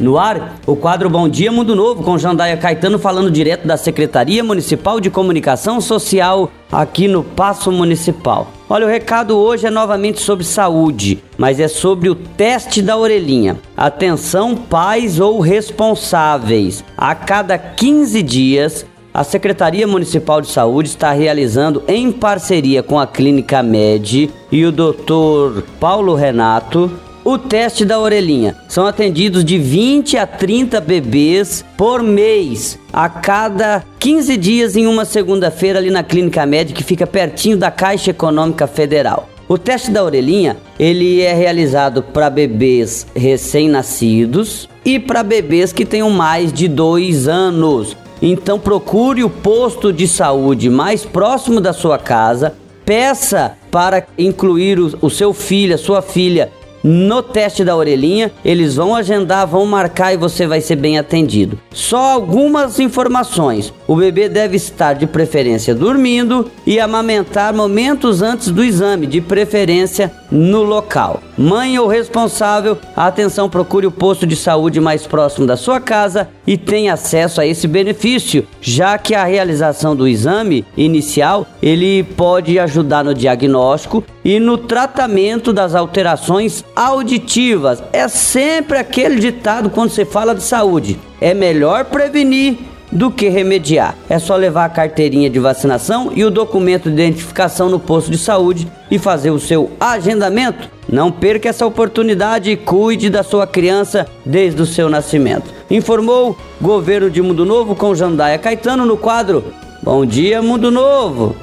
No ar, o quadro Bom Dia Mundo Novo com Jandaia Caetano falando direto da Secretaria Municipal de Comunicação Social aqui no Paço Municipal. Olha, o recado hoje é novamente sobre saúde, mas é sobre o teste da orelhinha. Atenção, pais ou responsáveis. A cada 15 dias, a Secretaria Municipal de Saúde está realizando, em parceria com a Clínica Med e o Dr. Paulo Renato, o teste da orelhinha. São atendidos de 20 a 30 bebês por mês, a cada 15 dias em uma segunda-feira ali na Clínica Médica que fica pertinho da Caixa Econômica Federal. O teste da orelhinha, ele é realizado para bebês recém-nascidos e para bebês que tenham mais de dois anos. Então procure o posto de saúde mais próximo da sua casa, peça para incluir o, o seu filho, a sua filha no teste da orelhinha. Eles vão agendar, vão marcar e você vai ser bem atendido. Só algumas informações: o bebê deve estar de preferência dormindo e amamentar momentos antes do exame, de preferência no local. Mãe ou responsável, atenção, procure o posto de saúde mais próximo da sua casa e tenha acesso a esse benefício, já que a realização do exame inicial ele pode ajudar no diagnóstico e no tratamento das alterações auditivas. É sempre aquele ditado quando você fala de saúde: é melhor prevenir do que remediar. É só levar a carteirinha de vacinação e o documento de identificação no posto de saúde e fazer o seu agendamento. Não perca essa oportunidade e cuide da sua criança desde o seu nascimento. Informou Governo de Mundo Novo com Jandaia Caetano no quadro Bom Dia Mundo Novo.